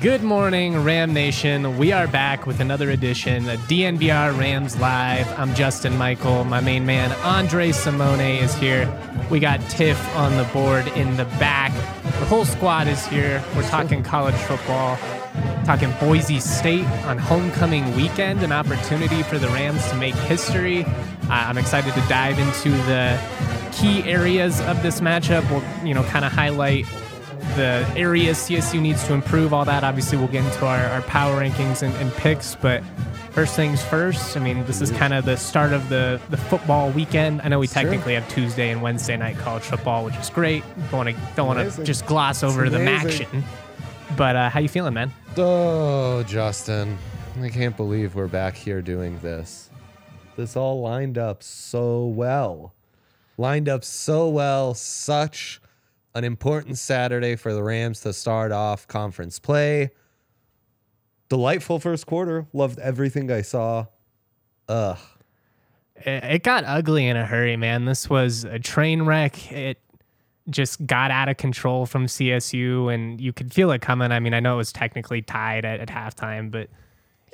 Good morning, Ram Nation. We are back with another edition of DNVR Rams Live. I'm Justin Michael. My main man, Andre Simone, is here. We got Tiff on the board in the back. The whole squad is here. We're talking college football, talking Boise State on homecoming weekend, an opportunity for the Rams to make history. Uh, I'm excited to dive into the key areas of this matchup. We'll, you know, kind of highlight the areas CSU needs to improve, all that. Obviously, we'll get into our, our power rankings and, and, picks, but first things first. I mean, this is kind of the start of the, the football weekend. I know we it's technically true. have Tuesday and Wednesday night college football, which is great. Don't want to don't want to just gloss over the action. But uh, how you feeling, man? Oh, Justin, I can't believe we're back here doing this. This all lined up so well, lined up so well. Such an important Saturday for the Rams to start off conference play. Delightful first quarter. Loved everything I saw. Ugh. It got ugly in a hurry, man. This was a train wreck. It just got out of control from CSU, and you could feel it coming. I mean, I know it was technically tied at, at halftime, but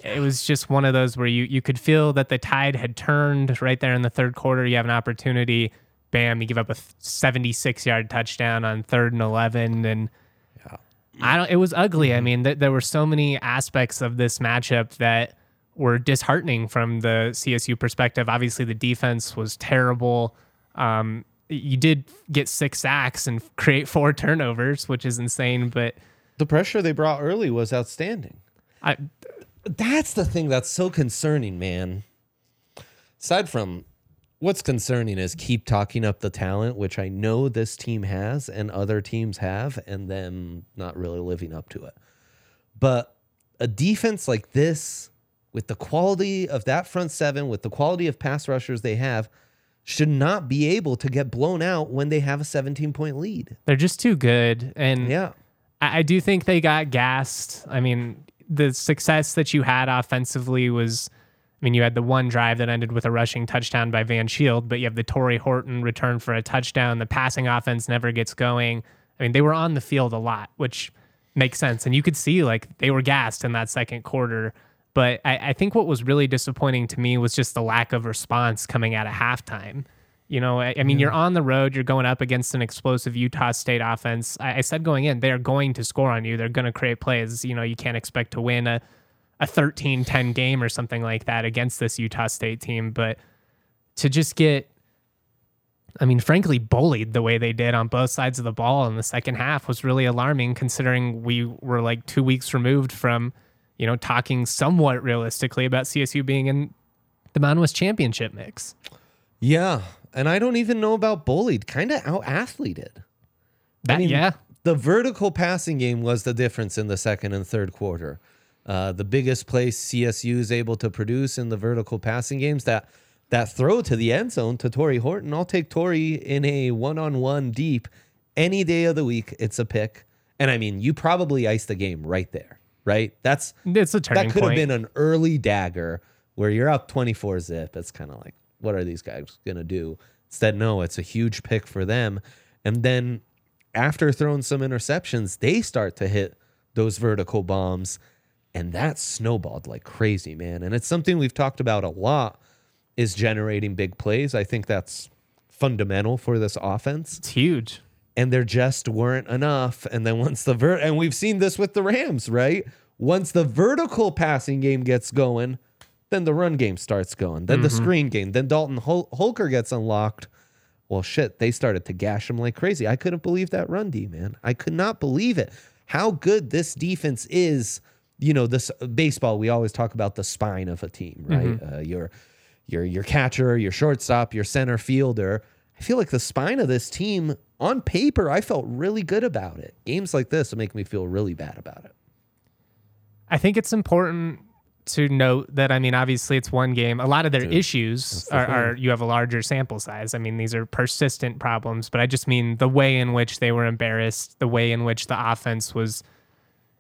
it was just one of those where you, you could feel that the tide had turned right there in the third quarter. You have an opportunity bam, you give up a 76 yard touchdown on third and 11. And yeah. I don't, it was ugly. I mm-hmm. mean, th- there were so many aspects of this matchup that were disheartening from the CSU perspective. Obviously, the defense was terrible. Um, you did get six sacks and create four turnovers, which is insane, but the pressure they brought early was outstanding. I, that's the thing that's so concerning, man. Aside from what's concerning is keep talking up the talent, which I know this team has and other teams have, and then not really living up to it. But a defense like this, with the quality of that front seven, with the quality of pass rushers they have, should not be able to get blown out when they have a 17 point lead. They're just too good. And yeah, I, I do think they got gassed. I mean, the success that you had offensively was I mean, you had the one drive that ended with a rushing touchdown by Van Shield, but you have the Tory Horton return for a touchdown. The passing offense never gets going. I mean, they were on the field a lot, which makes sense. And you could see like they were gassed in that second quarter. But I, I think what was really disappointing to me was just the lack of response coming out of halftime. You know, I, I mean, you're on the road, you're going up against an explosive Utah State offense. I, I said going in, they're going to score on you. They're going to create plays. You know, you can't expect to win a a 13-10 game or something like that against this Utah State team, but to just get I mean, frankly, bullied the way they did on both sides of the ball in the second half was really alarming considering we were like two weeks removed from, you know, talking somewhat realistically about CSU being in the Mountain West Championship mix. Yeah. And I don't even know about bullied, kind of out athleted. That, I mean, yeah. The vertical passing game was the difference in the second and third quarter. Uh, the biggest place CSU is able to produce in the vertical passing games that that throw to the end zone to Tory Horton. I'll take Tory in a one-on-one deep any day of the week. It's a pick, and I mean, you probably iced the game right there, right? That's it's a turning that could point. have been an early dagger where you're up 24 zip. It's kind of like, what are these guys gonna do? Instead, no, it's a huge pick for them, and then after throwing some interceptions, they start to hit those vertical bombs and that snowballed like crazy, man. And it's something we've talked about a lot is generating big plays. I think that's fundamental for this offense. It's huge. and there just weren't enough. And then once the vert, and we've seen this with the Rams, right? Once the vertical passing game gets going, then the run game starts going, then mm-hmm. the screen game, then Dalton Hol- Holker gets unlocked. Well, shit, they started to gash him like crazy. I couldn't believe that run D, man. I could not believe it. How good this defense is. You know, this baseball, we always talk about the spine of a team, right? Mm-hmm. Uh, your your your catcher, your shortstop, your center fielder. I feel like the spine of this team on paper, I felt really good about it. Games like this make me feel really bad about it. I think it's important to note that I mean, obviously, it's one game. A lot of their Dude, issues are, are, you have a larger sample size. I mean, these are persistent problems, but I just mean the way in which they were embarrassed, the way in which the offense was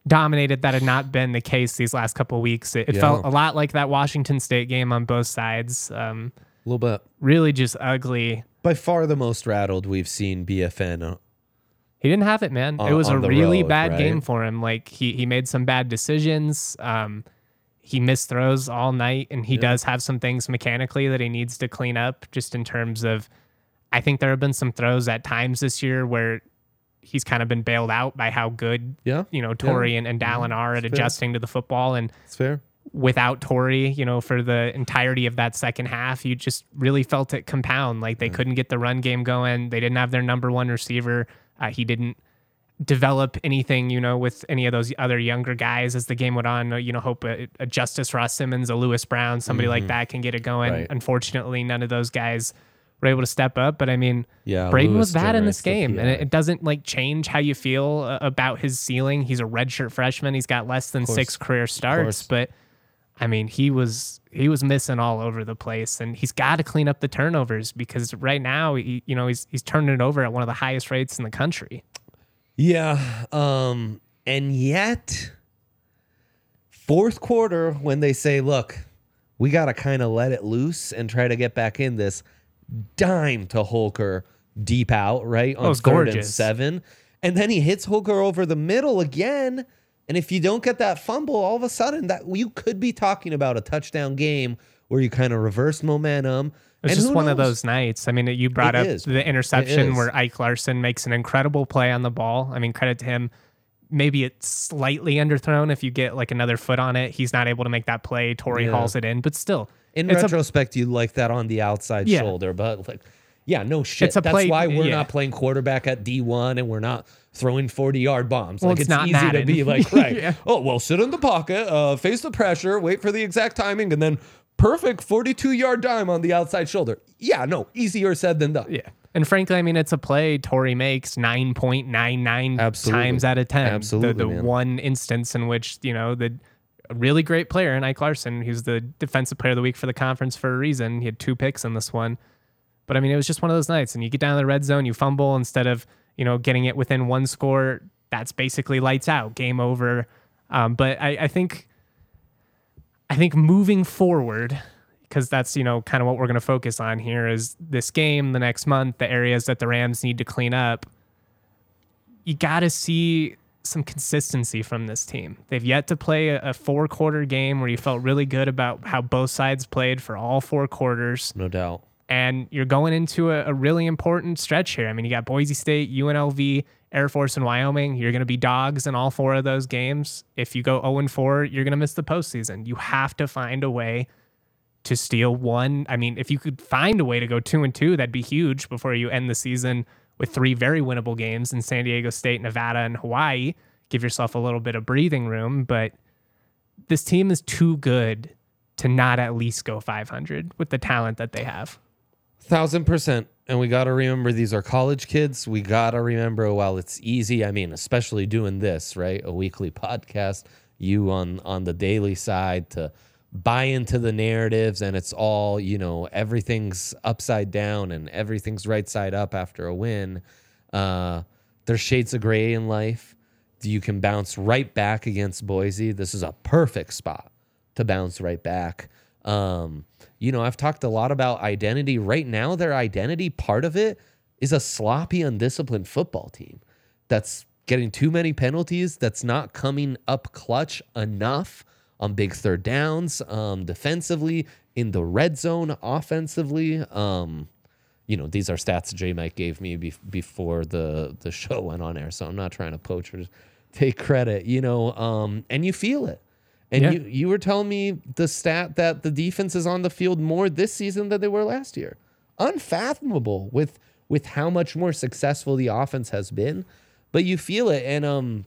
dominated. That had not been the case these last couple weeks. It, it yeah. felt a lot like that Washington State game on both sides. Um, a little bit. Really, just ugly. By far the most rattled we've seen BFN he didn't have it, man. On, it was a really road, bad right? game for him. Like he he made some bad decisions. Um, he missed throws all night, and he yeah. does have some things mechanically that he needs to clean up. Just in terms of, I think there have been some throws at times this year where he's kind of been bailed out by how good, yeah, you know, Tory yeah. and, and Dallin are at adjusting to the football. And it's fair without Tory, you know, for the entirety of that second half, you just really felt it compound. Like they couldn't get the run game going. They didn't have their number one receiver. Uh, he didn't develop anything, you know, with any of those other younger guys as the game went on. You know, hope a, a Justus Ross Simmons, a Louis Brown, somebody mm-hmm. like that can get it going. Right. Unfortunately, none of those guys were able to step up. But I mean, yeah, Brayden Lewis was bad in this game, and it, it, doesn't like change how you feel uh, about his ceiling. He's a redshirt freshman. He's got less than six career starts, but I mean, he was he was missing all over the place, and he's got to clean up the turnovers because right now, he, you know, he's he's turning it over at one of the highest rates in the country. Yeah, um, and yet, fourth quarter when they say, "Look, we got to kind of let it loose and try to get back in this," dime to Holker deep out right on oh, third gorgeous. and seven, and then he hits Holker over the middle again and if you don't get that fumble, all of a sudden that you could be talking about a touchdown game where you kind of reverse momentum. It's just one knows? of those nights. I mean, you brought it up is. the interception where Ike Larsen makes an incredible play on the ball. I mean, credit to him. Maybe it's slightly underthrown. If you get like another foot on it, he's not able to make that play. Tory yeah. hauls it in, but still. In retrospect, a, you like that on the outside yeah. shoulder, but like, yeah, no shit. That's play, why we're yeah. not playing quarterback at D1 and we're not throwing 40 yard bombs. Well, like it's, it's easy Madden. to be like, right. yeah. Oh, well, sit in the pocket, uh, face the pressure, wait for the exact timing, and then perfect 42 yard dime on the outside shoulder. Yeah, no, easier said than done. Yeah. And frankly, I mean, it's a play Tory makes 9.99 times out of 10. Absolutely. The, the one instance in which, you know, the really great player, and Ike Larsen. who's the defensive player of the week for the conference for a reason. He had two picks in this one. But I mean, it was just one of those nights, and you get down to the red zone, you fumble instead of you know, getting it within one score, that's basically lights out, game over. Um, but I, I think, I think moving forward, because that's you know kind of what we're going to focus on here is this game, the next month, the areas that the Rams need to clean up. You got to see some consistency from this team. They've yet to play a, a four quarter game where you felt really good about how both sides played for all four quarters. No doubt and you're going into a, a, really important stretch here. I mean, you got Boise State, UNLV, Air Force, and Wyoming. You're going to be dogs in all four of those games. If you go 0 4, you're going to miss the postseason. You have to find a way to steal one. I mean, if you could find a way to go 2 and 2, that'd be huge before you end the season with three very winnable games in San Diego State, Nevada, and Hawaii. Give yourself a little bit of breathing room, but this team is too good to not at least go 500 with the talent that they have. Thousand percent. And we got to remember these are college kids. We got to remember while it's easy, I mean, especially doing this, right? A weekly podcast, you on on the daily side to buy into the narratives and it's all, you know, everything's upside down and everything's right side up after a win. Uh, there's shades of gray in life. You can bounce right back against Boise. This is a perfect spot to bounce right back. Um, you know, I've talked a lot about identity. Right now, their identity, part of it, is a sloppy, undisciplined football team that's getting too many penalties, that's not coming up clutch enough on big third downs, um, defensively, in the red zone, offensively. Um, you know, these are stats J Mike gave me be- before the the show went on air, so I'm not trying to poach or take credit, you know. Um, and you feel it. And yeah. you you were telling me the stat that the defense is on the field more this season than they were last year. Unfathomable with with how much more successful the offense has been, but you feel it. And um,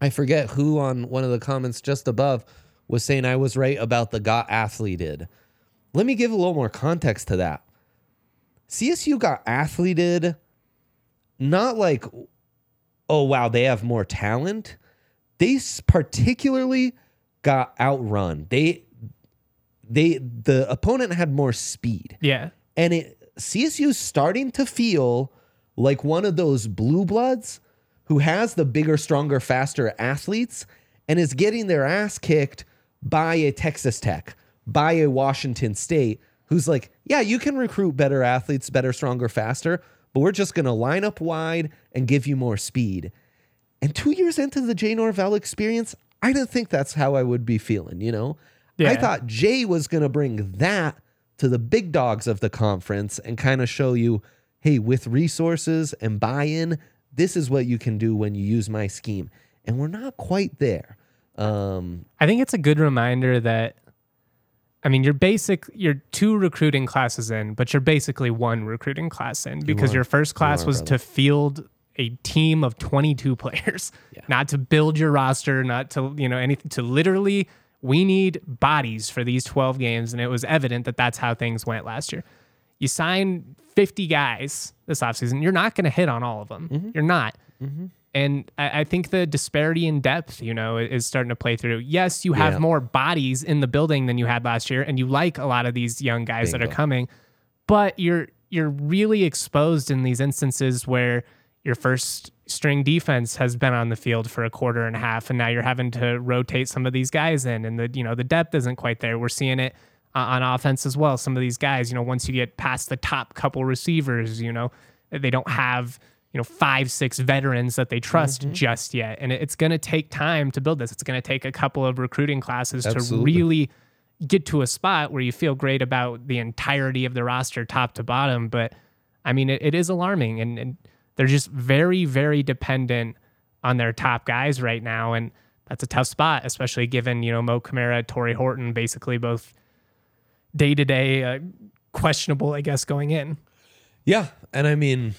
I forget who on one of the comments just above was saying I was right about the got athleted. Let me give a little more context to that. CSU got athleted, not like, oh, wow, they have more talent. They particularly got outrun. They, they, the opponent had more speed. Yeah. And it, CSU's starting to feel like one of those blue bloods who has the bigger, stronger, faster athletes and is getting their ass kicked by a Texas Tech, by a Washington State who's like, yeah, you can recruit better athletes, better, stronger, faster, but we're just going to line up wide and give you more speed. And two years into the Jay Norvell experience, I didn't think that's how I would be feeling, you know? Yeah. I thought Jay was going to bring that to the big dogs of the conference and kind of show you, hey, with resources and buy in, this is what you can do when you use my scheme. And we're not quite there. Um, I think it's a good reminder that I mean, you're basic, you're two recruiting classes in, but you're basically one recruiting class in because you your first class you are, was brother. to field a team of 22 players, yeah. not to build your roster, not to, you know, anything, to literally, we need bodies for these 12 games. And it was evident that that's how things went last year. You sign 50 guys this offseason, you're not going to hit on all of them. Mm-hmm. You're not. Mm-hmm. And I, I, think the disparity in depth, you know, is starting to play through. Yes, you have yeah. more bodies in the building than you had last year, and you like a lot of these young guys Bingo. that are coming, but you're you're really exposed in these instances where your first string defense has been on the field for a quarter and a half, and now you're having to rotate some of these guys in, and the you know the depth isn't quite there. We're seeing it uh, on offense as well. Some of these guys, you know, once you get past the top couple receivers, you know, they don't have you know five six veterans that they trust mm-hmm. just yet. And it's going to take time to build this. It's going to take a couple of recruiting classes Absolutely. to really get to a spot where you feel great about the entirety of the roster top to bottom. But i mean it, it is alarming and, and they're just very very dependent on their top guys right now. And that's a tough spot especially given you know mo Kamara tory horton basically both day to day questionable i guess going in. Yeah and i mean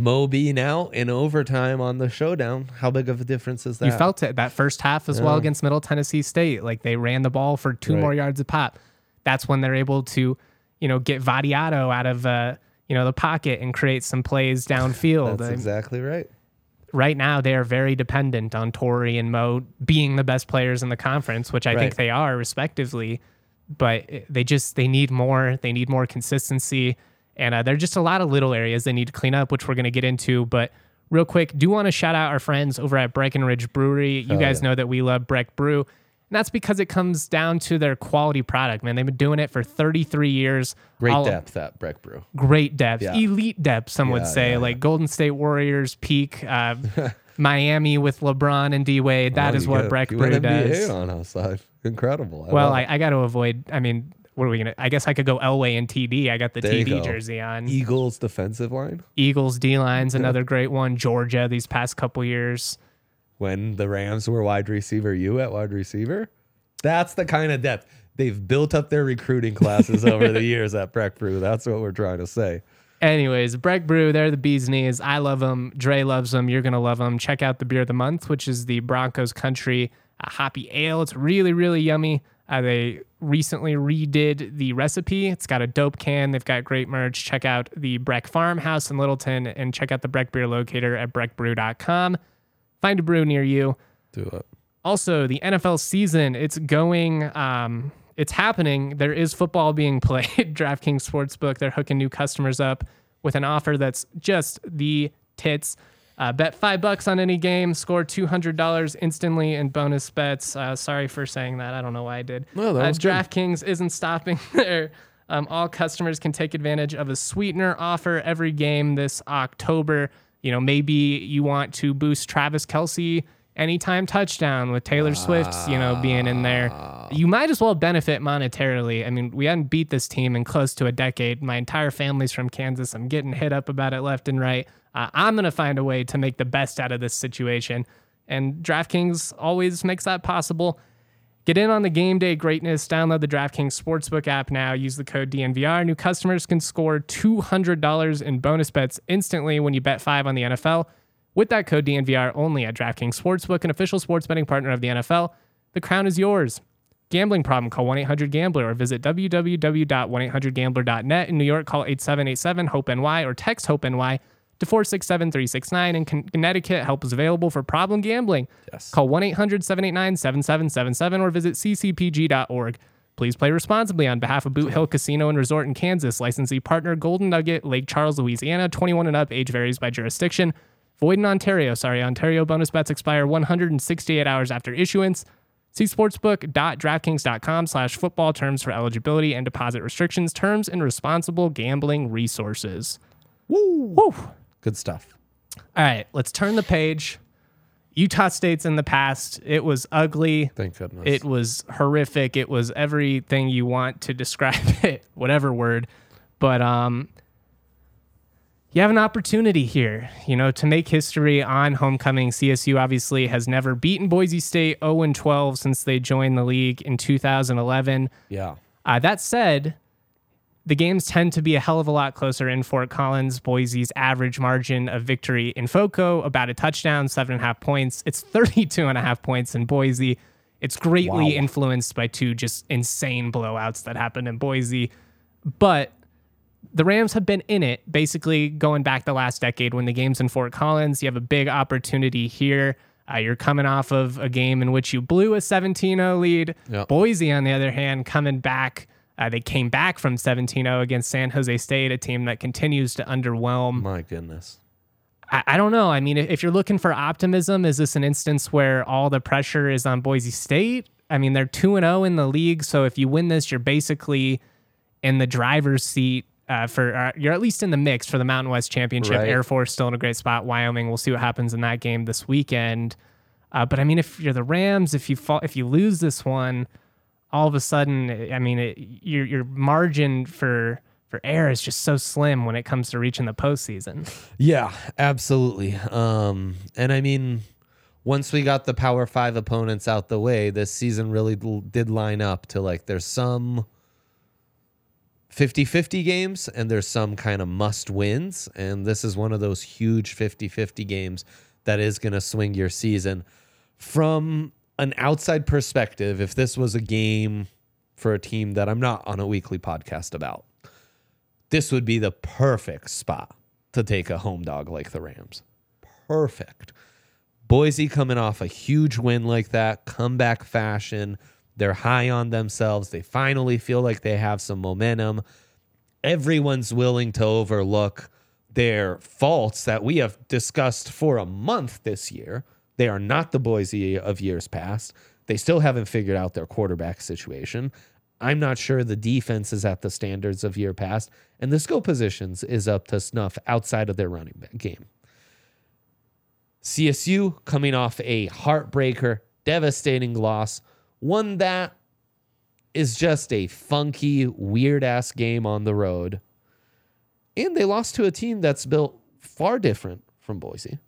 Mo being out in overtime on the showdown. How big of a difference is that? You felt it that first half as yeah. well against Middle Tennessee State. Like they ran the ball for two right. more yards a pop. That's when they're able to, you know, get Vattiato out of uh, you know the pocket and create some plays downfield. That's exactly right. Right now, they are very dependent on Tory and Mo being the best players in the conference, which I right. think they are, respectively. But they just they need more. They need more consistency and uh, there are just a lot of little areas they need to clean up, which we're going to get into. But real quick, do want to shout out our friends over at Breckenridge Brewery. You oh, guys yeah. know that we love Breck Brew. And that's because it comes down to their quality product, man. They've been doing it for 33 years. Great All, depth at Breck Brew. Great depth. Yeah. Elite depth, some yeah, would say. like Golden State Warriors peak. Uh, Miami with LeBron and D Wade. That oh, is what Breck Brew does. on outside. Incredible. I well, I, I got to avoid. I mean, what are we gonna? I guess I could go Elway and TD. I got the there TD jersey on. Eagles defensive line. Eagles D line's another great one. Georgia these past couple years. When the Rams were wide receiver, you at wide receiver. That's the kind of depth they've built up their recruiting classes over the years at Breck Brew. That's what we're trying to say. Anyways, Breck Brew, they're the bee's knees. I love them. Dre loves them. You're gonna love them. Check out the beer of the month, which is the Broncos Country uh, Hoppy Ale. It's really, really yummy. Uh, they recently redid the recipe. It's got a dope can. They've got great merch. Check out the Breck Farmhouse in Littleton and check out the Breck Beer Locator at breckbrew.com. Find a brew near you. Do it. Also, the NFL season, it's going, um, it's happening. There is football being played. DraftKings Sportsbook, they're hooking new customers up with an offer that's just the tits. Uh, bet five bucks on any game, score two hundred dollars instantly in bonus bets. Uh, sorry for saying that. I don't know why I did. No, that uh, DraftKings isn't stopping there. Um, all customers can take advantage of a sweetener offer every game this October. You know, maybe you want to boost Travis Kelce anytime touchdown with Taylor Swift, you know, being in there. You might as well benefit monetarily. I mean, we hadn't beat this team in close to a decade. My entire family's from Kansas. I'm getting hit up about it left and right. Uh, I'm going to find a way to make the best out of this situation. And DraftKings always makes that possible. Get in on the game day greatness. Download the DraftKings Sportsbook app now. Use the code DNVR. New customers can score $200 in bonus bets instantly when you bet five on the NFL. With that code DNVR only at DraftKings Sportsbook, an official sports betting partner of the NFL. The crown is yours. Gambling problem, call 1 800 Gambler or visit www.1800Gambler.net. In New York, call 8787 HOPE NY or text HOPE NY to 467 369. In Connecticut, help is available for problem gambling. Yes. Call 1 800 789 7777 or visit ccpg.org. Please play responsibly on behalf of Boot Hill Casino and Resort in Kansas. Licensee partner Golden Nugget, Lake Charles, Louisiana. 21 and up. Age varies by jurisdiction. Void in Ontario. Sorry, Ontario bonus bets expire 168 hours after issuance. See sportsbook.draftkings.com slash football terms for eligibility and deposit restrictions, terms, and responsible gambling resources. Woo! Woo! Good stuff. All right, let's turn the page. Utah State's in the past. It was ugly. Thank goodness. It was horrific. It was everything you want to describe it, whatever word. But um, you have an opportunity here, you know, to make history on homecoming. CSU obviously has never beaten Boise State 0 12 since they joined the league in 2011. Yeah. Uh, that said, the games tend to be a hell of a lot closer in Fort Collins. Boise's average margin of victory in FOCO, about a touchdown, seven and a half points. It's 32 and a half points in Boise. It's greatly wow. influenced by two just insane blowouts that happened in Boise. But the Rams have been in it basically going back the last decade when the game's in Fort Collins. You have a big opportunity here. Uh, you're coming off of a game in which you blew a 17 0 lead. Yep. Boise, on the other hand, coming back uh, they came back from 17 0 against San Jose State, a team that continues to underwhelm. My goodness. I, I don't know. I mean, if you're looking for optimism, is this an instance where all the pressure is on Boise State? I mean, they're 2 0 in the league. So if you win this, you're basically in the driver's seat uh, for uh, you're at least in the mix for the Mountain West Championship. Right. Air Force still in a great spot. Wyoming, we'll see what happens in that game this weekend. Uh, but I mean, if you're the Rams, if you fall, if you lose this one, all of a sudden, I mean, it, your your margin for for error is just so slim when it comes to reaching the postseason. Yeah, absolutely. Um, and I mean, once we got the Power Five opponents out the way, this season really did line up to like there's some 50 50 games and there's some kind of must wins. And this is one of those huge 50 50 games that is going to swing your season. From an outside perspective, if this was a game for a team that I'm not on a weekly podcast about, this would be the perfect spot to take a home dog like the Rams. Perfect. Boise coming off a huge win like that, comeback fashion. They're high on themselves. They finally feel like they have some momentum. Everyone's willing to overlook their faults that we have discussed for a month this year they are not the Boise of years past. They still haven't figured out their quarterback situation. I'm not sure the defense is at the standards of year past, and the skill positions is up to snuff outside of their running game. CSU coming off a heartbreaker, devastating loss, one that is just a funky, weird ass game on the road. And they lost to a team that's built far different from Boise.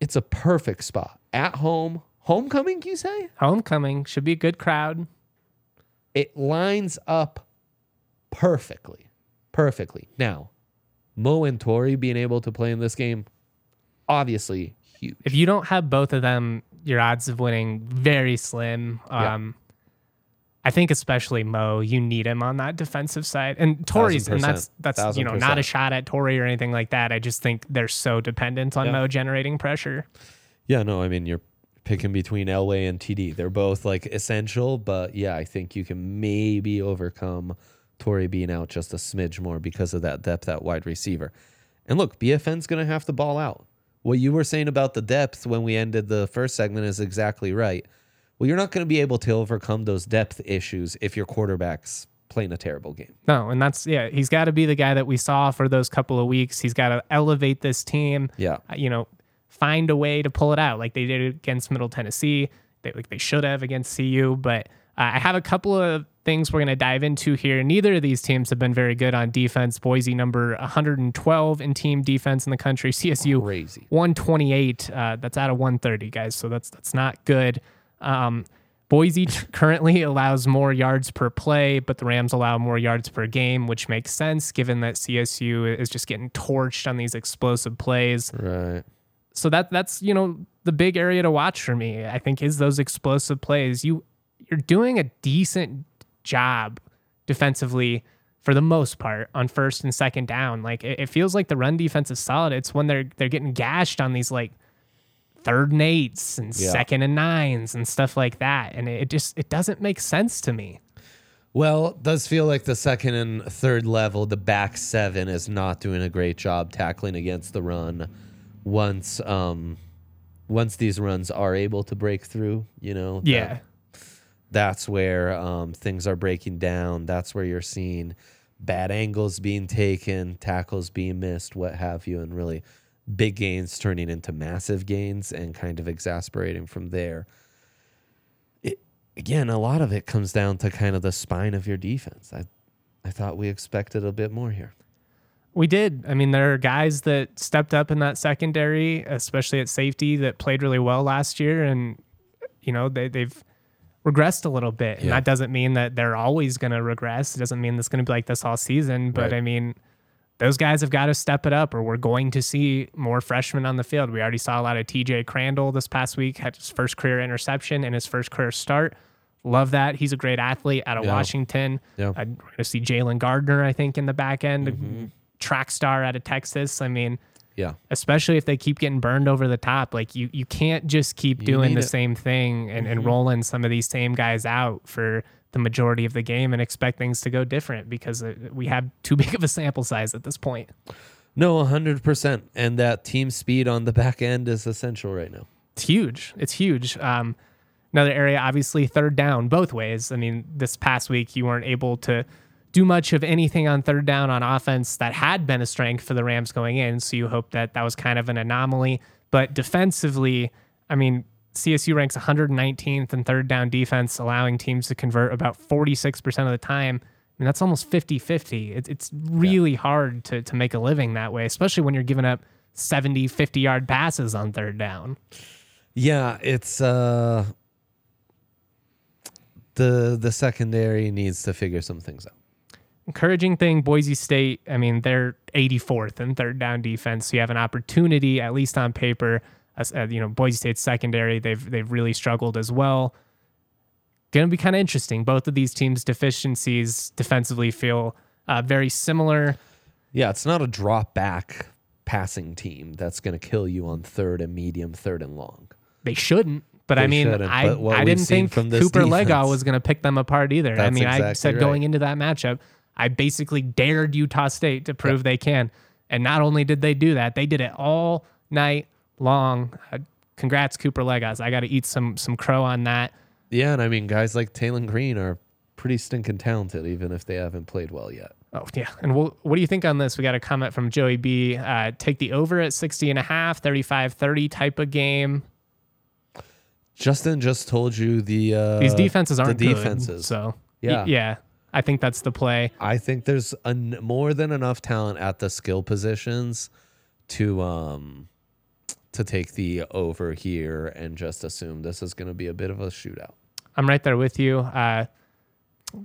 It's a perfect spot. At home, homecoming, you say? Homecoming should be a good crowd. It lines up perfectly. Perfectly. Now, Mo and Tory being able to play in this game, obviously huge. If you don't have both of them, your odds of winning very slim. Um, I think especially Mo, you need him on that defensive side. And Tory's, and that's that's you know not a shot at Tory or anything like that. I just think they're so dependent on yeah. Mo generating pressure. Yeah, no, I mean you're picking between Elway and TD. They're both like essential, but yeah, I think you can maybe overcome Tory being out just a smidge more because of that depth at wide receiver. And look, BFN's going to have to ball out. What you were saying about the depth when we ended the first segment is exactly right. Well, you're not going to be able to overcome those depth issues if your quarterback's playing a terrible game. No, and that's yeah, he's got to be the guy that we saw for those couple of weeks. He's got to elevate this team. Yeah. Uh, you know, find a way to pull it out, like they did against Middle Tennessee. They like they should have against CU. But uh, I have a couple of things we're going to dive into here. Neither of these teams have been very good on defense. Boise number 112 in team defense in the country. CSU Crazy. 128. Uh, that's out of 130, guys. So that's that's not good. Um, Boise currently allows more yards per play, but the Rams allow more yards per game, which makes sense given that CSU is just getting torched on these explosive plays. Right. So that that's you know the big area to watch for me. I think is those explosive plays. You you're doing a decent job defensively for the most part on first and second down. Like it, it feels like the run defense is solid. It's when they're they're getting gashed on these like third and eights and yeah. second and nines and stuff like that. And it just it doesn't make sense to me. Well, it does feel like the second and third level, the back seven is not doing a great job tackling against the run. Once um once these runs are able to break through, you know. Yeah. That, that's where um, things are breaking down. That's where you're seeing bad angles being taken, tackles being missed, what have you, and really big gains turning into massive gains and kind of exasperating from there. It, again, a lot of it comes down to kind of the spine of your defense. I, I thought we expected a bit more here. We did. I mean, there are guys that stepped up in that secondary, especially at safety, that played really well last year, and you know they, they've regressed a little bit. And that doesn't mean that they're always going to regress. It doesn't mean it's going to be like this all season. But right. I mean, those guys have got to step it up or we're going to see more freshmen on the field. We already saw a lot of TJ Crandall this past week, had his first career interception and his first career start. Love that. He's a great athlete out of yeah. Washington. Yeah. we're going to see Jalen Gardner, I think, in the back end, mm-hmm. track star out of Texas. I mean, yeah. Especially if they keep getting burned over the top. Like you you can't just keep you doing the it. same thing and, mm-hmm. and rolling some of these same guys out for the majority of the game and expect things to go different because we have too big of a sample size at this point. No, 100%. And that team speed on the back end is essential right now. It's huge. It's huge. Um, another area, obviously, third down both ways. I mean, this past week, you weren't able to do much of anything on third down on offense that had been a strength for the Rams going in. So you hope that that was kind of an anomaly. But defensively, I mean, CSU ranks 119th in third down defense, allowing teams to convert about 46% of the time. I mean, that's almost 50 50. it's really yeah. hard to, to make a living that way, especially when you're giving up 70, 50 yard passes on third down. Yeah, it's uh the the secondary needs to figure some things out. Encouraging thing, Boise State, I mean, they're 84th in third down defense. So you have an opportunity, at least on paper, uh, you know, Boise State's secondary, they've they've really struggled as well. Going to be kind of interesting. Both of these teams' deficiencies defensively feel uh, very similar. Yeah, it's not a drop back passing team that's going to kill you on third and medium, third and long. They shouldn't. But they I mean, I, I didn't think Cooper defense, Legas was going to pick them apart either. I mean, exactly I said right. going into that matchup, I basically dared Utah State to prove yep. they can. And not only did they do that, they did it all night long. Uh, congrats, Cooper Legas. I got to eat some some crow on that. Yeah, and I mean, guys like Taylen Green are pretty stinking talented, even if they haven't played well yet. Oh, yeah. And we'll, what do you think on this? We got a comment from Joey B. Uh, take the over at 60 and a half, 35 30 type of game. Justin just told you the uh, these defenses aren't the defenses. Good, so yeah, y- yeah, I think that's the play. I think there's an, more than enough talent at the skill positions to um to take the over here and just assume this is going to be a bit of a shootout. I'm right there with you. Uh,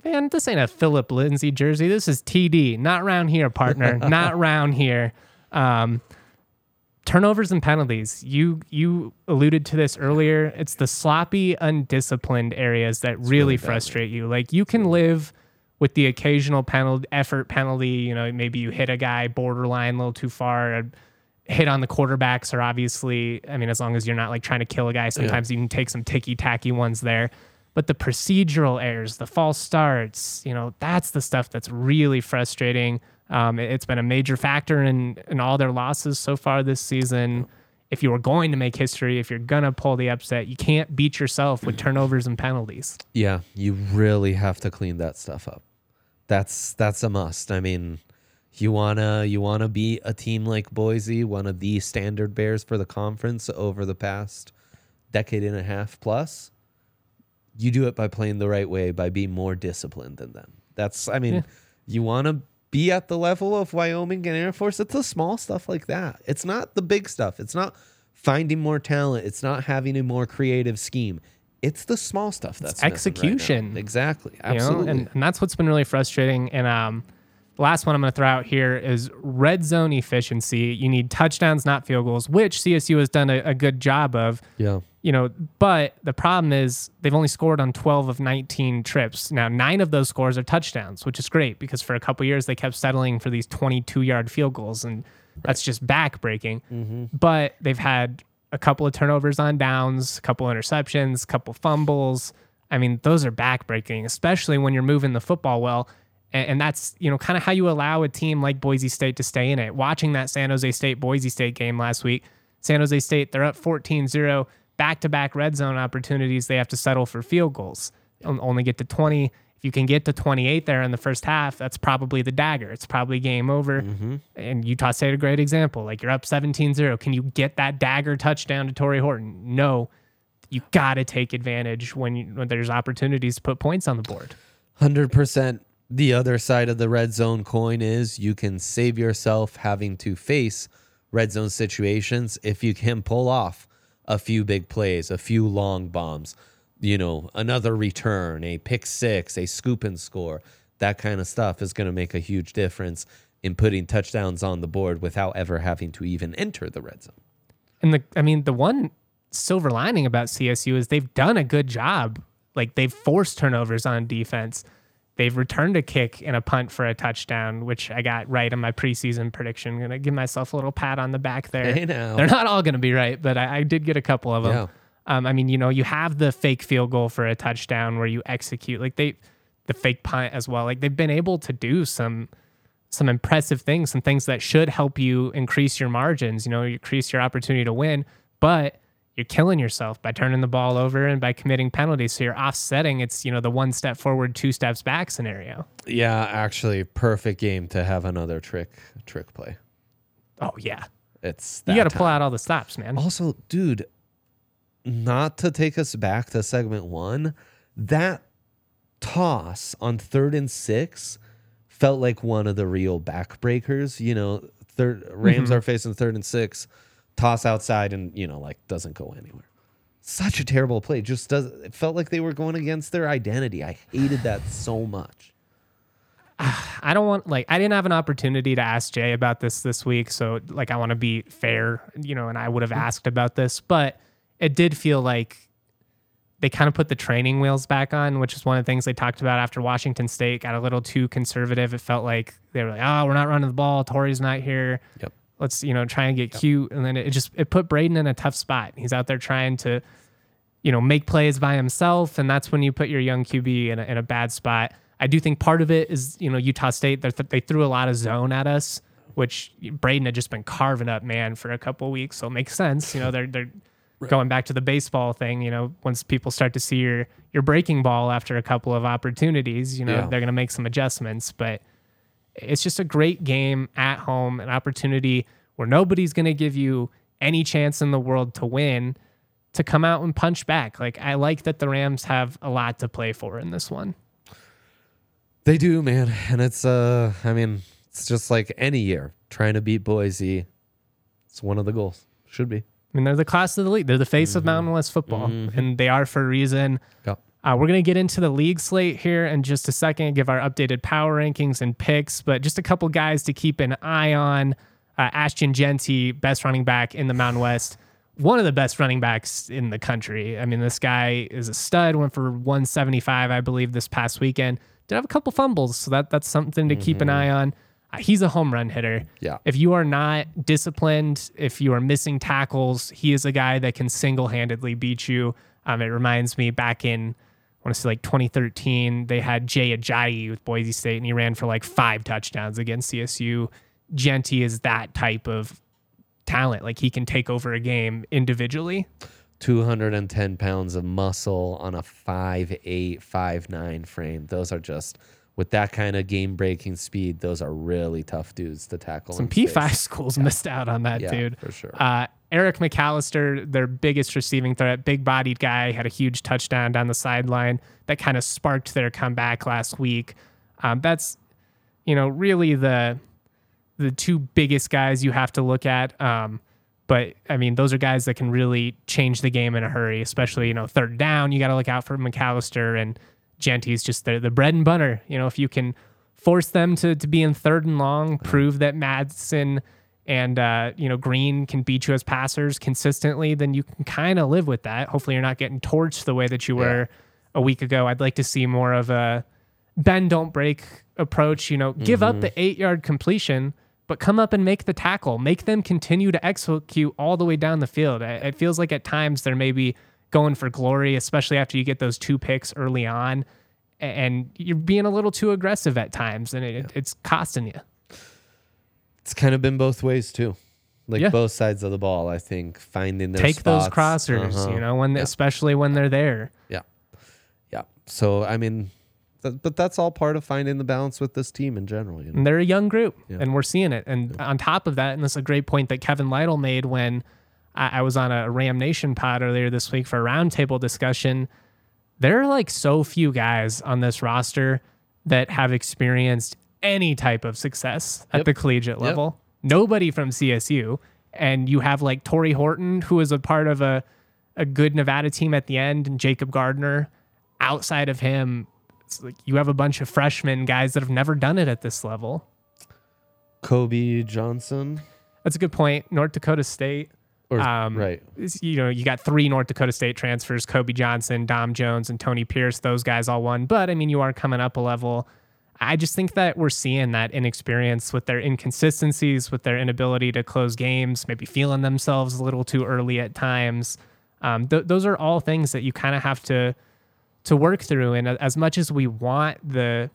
man, this ain't a Phillip Lindsay jersey. This is TD. Not round here, partner. not round here. Um, turnovers and penalties. You you alluded to this earlier. It's the sloppy, undisciplined areas that really, really frustrate you. Like you can live with the occasional penalty, effort penalty. You know, maybe you hit a guy borderline a little too far hit on the quarterbacks are obviously, I mean, as long as you're not like trying to kill a guy, sometimes yeah. you can take some ticky tacky ones there. But the procedural errors, the false starts, you know, that's the stuff that's really frustrating. Um, it, has been a major factor in, in all their losses so far this season. If you are going to make history, if you're going to pull the upset, you can't beat yourself with turnovers and penalties. Yeah, you really have to clean that stuff up. That's that's a must. I mean, You wanna you wanna be a team like Boise, one of the standard bears for the conference over the past decade and a half plus. You do it by playing the right way, by being more disciplined than them. That's I mean, yeah. you wanna be at the level of Wyoming and Air Force. It's the small stuff like that. It's not the big stuff. It's not finding more talent. It's not having a more creative scheme. It's the small stuff that's execution. Right exactly. Absolutely. You know? and, and that's what's been really frustrating. And um, last one I'm going to throw out here is red zone efficiency. You need touchdowns, not field goals, which CSU has done a, a good job of. Yeah. You know, but the problem is they've only scored on 12 of 19 trips. Now, nine of those scores are touchdowns, which is great because for a couple years they kept settling for these 22 yard field goals, and right. that's just backbreaking. Mm-hmm. But they've had a couple of turnovers on downs, a couple interceptions, a couple fumbles. I mean, those are backbreaking, especially when you're moving the football well. And, that's, you know, kind of how you allow a team like Boise State to stay in it. Watching that San Jose State Boise State game last week, San Jose State, they're up 14 0, back to back red zone opportunities. They have to settle for field goals, only get to 20 if you can get to 28 there in the first half, that's probably the dagger. It's probably game over. Mm-hmm. And Utah State, a great example. Like you're up 17 0. Can you get that dagger touchdown to Tory Horton? No. You got to take advantage when, you, when there's opportunities to put points on the board. 100%. The other side of the red zone coin is you can save yourself having to face red zone situations if you can pull off a few big plays, a few long bombs you know, another return, a pick six, a scoop and score, that kind of stuff is going to make a huge difference in putting touchdowns on the board without ever having to even enter the red zone. And the, I mean, the one silver lining about CSU is they've done a good job. Like they've forced turnovers on defense. They've returned a kick and a punt for a touchdown, which I got right in my preseason prediction. I'm gonna give myself a little pat on the back there. They're not all gonna be right, but I, I did get a couple of them. Yeah. Um, I mean, you know, you have the fake field goal for a touchdown where you execute like they, the fake punt as well. Like they've been able to do some, some impressive things, some things that should help you increase your margins. You know, increase your opportunity to win, but you're killing yourself by turning the ball over and by committing penalties. So you're offsetting. It's you know the one step forward, two steps back scenario. Yeah, actually, perfect game to have another trick trick play. Oh yeah, it's you got to pull out all the stops, man. Also, dude, not to take us back to segment one, that toss on third and six felt like one of the real backbreakers. You know, third Rams mm-hmm. are facing third and six, toss outside, and you know, like doesn't go anywhere. Such a terrible play. Just does. It felt like they were going against their identity. I hated that so much. I don't want like I didn't have an opportunity to ask Jay about this this week, so like I want to be fair, you know, and I would have mm-hmm. asked about this, but it did feel like they kind of put the training wheels back on, which is one of the things they talked about after Washington State got a little too conservative. It felt like they were like, "Oh, we're not running the ball. Tory's not here. Yep. Let's you know try and get yep. cute." And then it just it put Brayden in a tough spot. He's out there trying to, you know, make plays by himself, and that's when you put your young QB in a, in a bad spot. I do think part of it is you know Utah State they threw a lot of zone at us, which Brayden had just been carving up man for a couple weeks, so it makes sense. You know they're they're Right. Going back to the baseball thing, you know, once people start to see your your breaking ball after a couple of opportunities, you know, yeah. they're going to make some adjustments. But it's just a great game at home, an opportunity where nobody's going to give you any chance in the world to win to come out and punch back. Like I like that the Rams have a lot to play for in this one. They do, man. And it's uh I mean, it's just like any year trying to beat Boise. It's one of the goals. Should be. I mean, they're the class of the league. They're the face mm-hmm. of Mountain West football, mm-hmm. and they are for a reason. Uh, we're going to get into the league slate here in just a second, give our updated power rankings and picks, but just a couple guys to keep an eye on. Uh, Ashton Jeanty, best running back in the Mountain West, one of the best running backs in the country. I mean, this guy is a stud, went for 175, I believe, this past weekend. Did have a couple fumbles, so that that's something to mm-hmm. keep an mm-hmm. eye on. He's a home run hitter. Yeah. If you are not disciplined, if you are missing tackles, he is a guy that can single handedly beat you. Um, it reminds me back in, I want to say like 2013, they had Jay Ajayi with Boise State, and he ran for like five touchdowns against CSU. Jeanty is that type of talent. Like he can take over a game individually. 210 pounds of muscle on a 5'8, 5'9 frame. Those are just with that kind of game breaking speed, those are really tough dudes to tackle. Some P5 space. schools yeah. missed out on that, yeah, dude. For sure. Uh, Eric McAlister, their biggest receiving threat, big bodied guy, had a huge touchdown down the sideline that kind of sparked their comeback last week. Um, that's, you know, really the the two biggest guys you have to look at. Um, but I mean, those are guys that can really change the game in a hurry, especially, you know, third down. You got to look out for McAlister and Jeanty's just the, the bread and butter. You know, if you can force them to, to be in third and long, prove that Madsen and, uh, you know, Green can beat you as passers consistently, then you can kind of live with that. Hopefully you're not getting torched the way that you were yeah. a week ago. I'd like to see more of a bend, don't break approach. You know, give mm-hmm. up the eight yard completion, but come up and make the tackle. Make them continue to execute all the way down the field. It feels like at times there may be – going for glory, especially after you get those two picks early on, and you're being a little too aggressive at times, and it, yeah. it's costing you. It's kind of been both ways too, like yeah. both sides of the ball. I think finding their take spots. those crossers, uh-huh. you know, when yeah. especially when they're there. Yeah, yeah. So I mean, th- but that's all part of finding the balance with this team in general. You know? And they're a young group, and we're seeing it. And on top of that, and this is a great point that Kevin Lytle made when I, I was on a Ram Nation pod earlier this week for a roundtable discussion. There are like so few guys on this roster that have experienced any type of success at yep. the collegiate level. Yep. Nobody from CSU. And you have like Tory Horton, who is a part of a, a good Nevada team at the end, and Jacob Gardner. Outside of him, it's like you have a bunch of freshmen guys that have never done it at this level. Kobe Johnson. That's a good point. North Dakota State. Or, um, right. You know, you got three North Dakota State transfers: Kobe Johnson, Dom Jones, and Tony Pierce. Those guys all won. But I mean, you are coming up a level. I just think that we're seeing that inexperience with their inconsistencies, with their inability to close games, maybe feeling themselves a little too early at times. Um, th- those are all things that you kind of have to to work through. And as much as we want the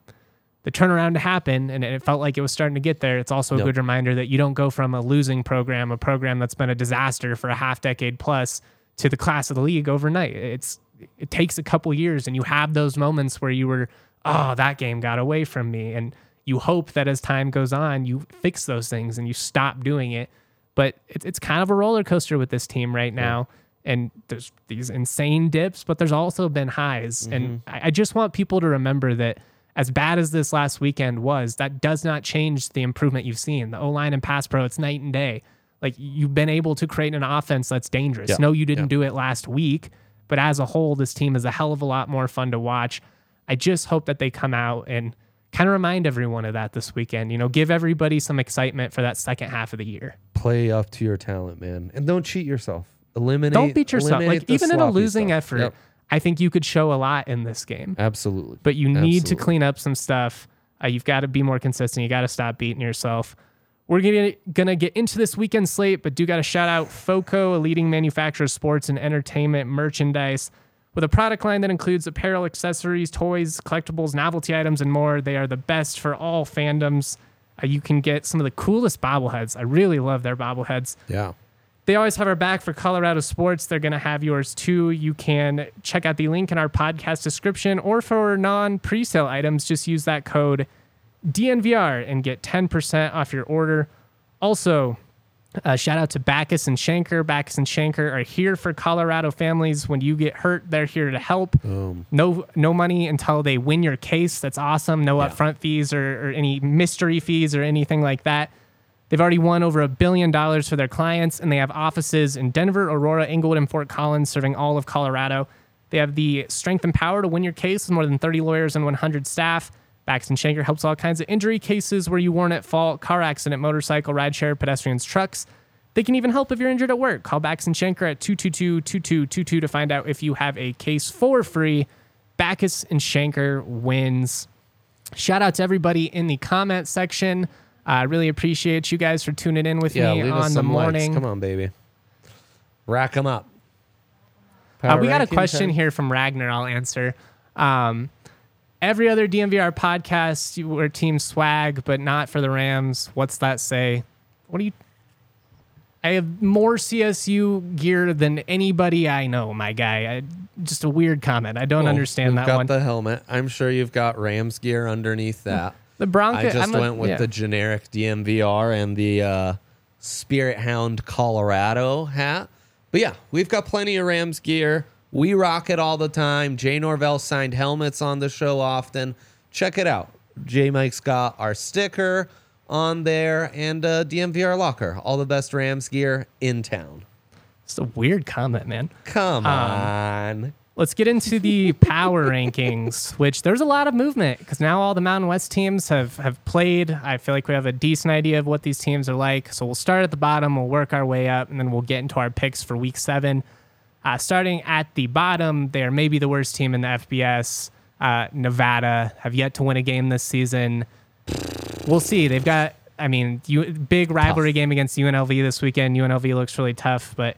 the turnaround to happen and it felt like it was starting to get there it's also a yep. good reminder that you don't go from a losing program a program that's been a disaster for a half decade plus to the class of the league overnight it's it takes a couple years and you have those moments where you were oh that game got away from me and you hope that as time goes on you fix those things and you stop doing it but it's, it's kind of a roller coaster with this team right now yeah. and there's these insane dips but there's also been highs mm-hmm. and I, I just want people to remember that as bad as this last weekend was, that does not change the improvement you've seen. The O line and pass pro, it's night and day. Like you've been able to create an offense that's dangerous. Yeah. No, you didn't yeah. do it last week, but as a whole, this team is a hell of a lot more fun to watch. I just hope that they come out and kind of remind everyone of that this weekend. You know, give everybody some excitement for that second half of the year. Play up to your talent, man, and don't cheat yourself. Eliminate. Don't beat yourself. Like even in a losing stuff. effort. Yep I think you could show a lot in this game. Absolutely. But you need Absolutely. to clean up some stuff. Uh, you've got to be more consistent. You got to stop beating yourself. We're gonna, gonna get into this weekend slate, but do got to shout out FOCO, a leading manufacturer of sports and entertainment merchandise. With a product line that includes apparel, accessories, toys, collectibles, novelty items, and more, they are the best for all fandoms. Uh, you can get some of the coolest bobbleheads. I really love their bobbleheads. Yeah. They always have our back for Colorado sports. They're going to have yours too. You can check out the link in our podcast description, or for non presale items, just use that code DNVR and get 10% off your order. Also, uh, shout out to Bachus and Schanker. Bachus and Schanker are here for Colorado families. When you get hurt, they're here to help. Boom. No, no money until they win your case. That's awesome. No yeah. upfront fees or, or any mystery fees or anything like that. They've already won over a billion dollars for their clients, and they have offices in Denver, Aurora, Englewood, and Fort Collins, serving all of Colorado. They have the strength and power to win your case with more than 30 lawyers and 100 staff. Bachus and Schanker helps all kinds of injury cases where you weren't at fault, car accident, motorcycle, rideshare, pedestrians, trucks. They can even help if you're injured at work. Call Bachus and Schanker at 222-2222 to find out if you have a case for free. Bachus and Schanker wins. Shout out to everybody in the comment section. I really appreciate you guys for tuning in with yeah, me on the morning. Likes. Come on, baby. Rack them up. Uh, we got a question here from Ragnar. I'll answer. Um, every other DNVR podcast, you were team swag, but not for the Rams. What's that say? What do you? I have more CSU gear than anybody I know, my guy. I, just a weird comment. I don't well, understand that got one. the helmet. I'm sure you've got Rams gear underneath that. The Bronco. I just I'm went a, with yeah. the generic DNVR and the uh, Spirit Hound Colorado hat. But yeah, we've got plenty of Rams gear. We rock it all the time. Jay Norvell signed helmets on the show often. Check it out. J Mike's got our sticker on there and uh, DNVR locker. All the best Rams gear in town. It's a weird comment, man. Come um, on. Let's get into the power rankings, which there's a lot of movement because now all the Mountain West teams have have played. I feel like we have a decent idea of what these teams are like. So we'll start at the bottom, we'll work our way up, and then we'll get into our picks for Week Seven. Uh, starting at the bottom, they are maybe the worst team in the FBS. Uh, Nevada have yet to win a game this season. We'll see. They've got, I mean, you, big rivalry tough. game against UNLV this weekend. UNLV looks really tough, but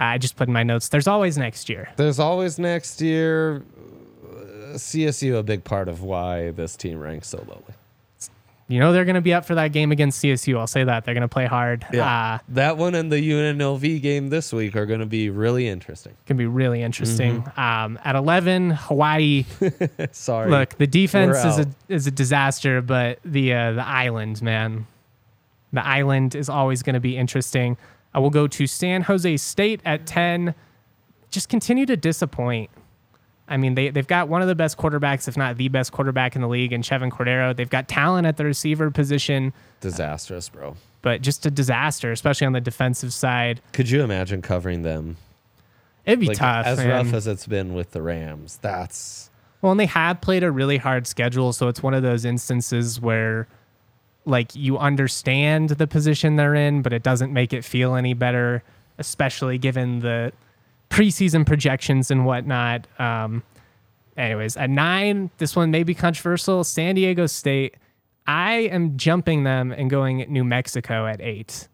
I just put in my notes. There's always next year. There's always next year. CSU a big part of why this team ranks so lowly. You know they're going to be up for that game against CSU. I'll say that they're going to play hard. Yeah, uh, that one and the UNLV game this week are going to be really interesting. Can be really interesting. Mm-hmm. Um, at eleven, Hawaii. Sorry. Look, the defense is a is a disaster, but the uh, the island, man, the island is always going to be interesting. I will go to San Jose State at 10. Just continue to disappoint. I mean, they, they've got one of the best quarterbacks, if not the best quarterback in the league, in Chevan Cordeiro. They've got talent at the receiver position. Disastrous, bro. But just a disaster, especially on the defensive side. Could you imagine covering them? It'd be like, tough. As man. rough as it's been with the Rams. That's. Well, and they have played a really hard schedule. So it's one of those instances where like you understand the position they're in, but it doesn't make it feel any better, especially given the preseason projections and whatnot. Um, anyways, at nine, this one may be controversial. San Diego State. I am jumping them and going New Mexico at eight.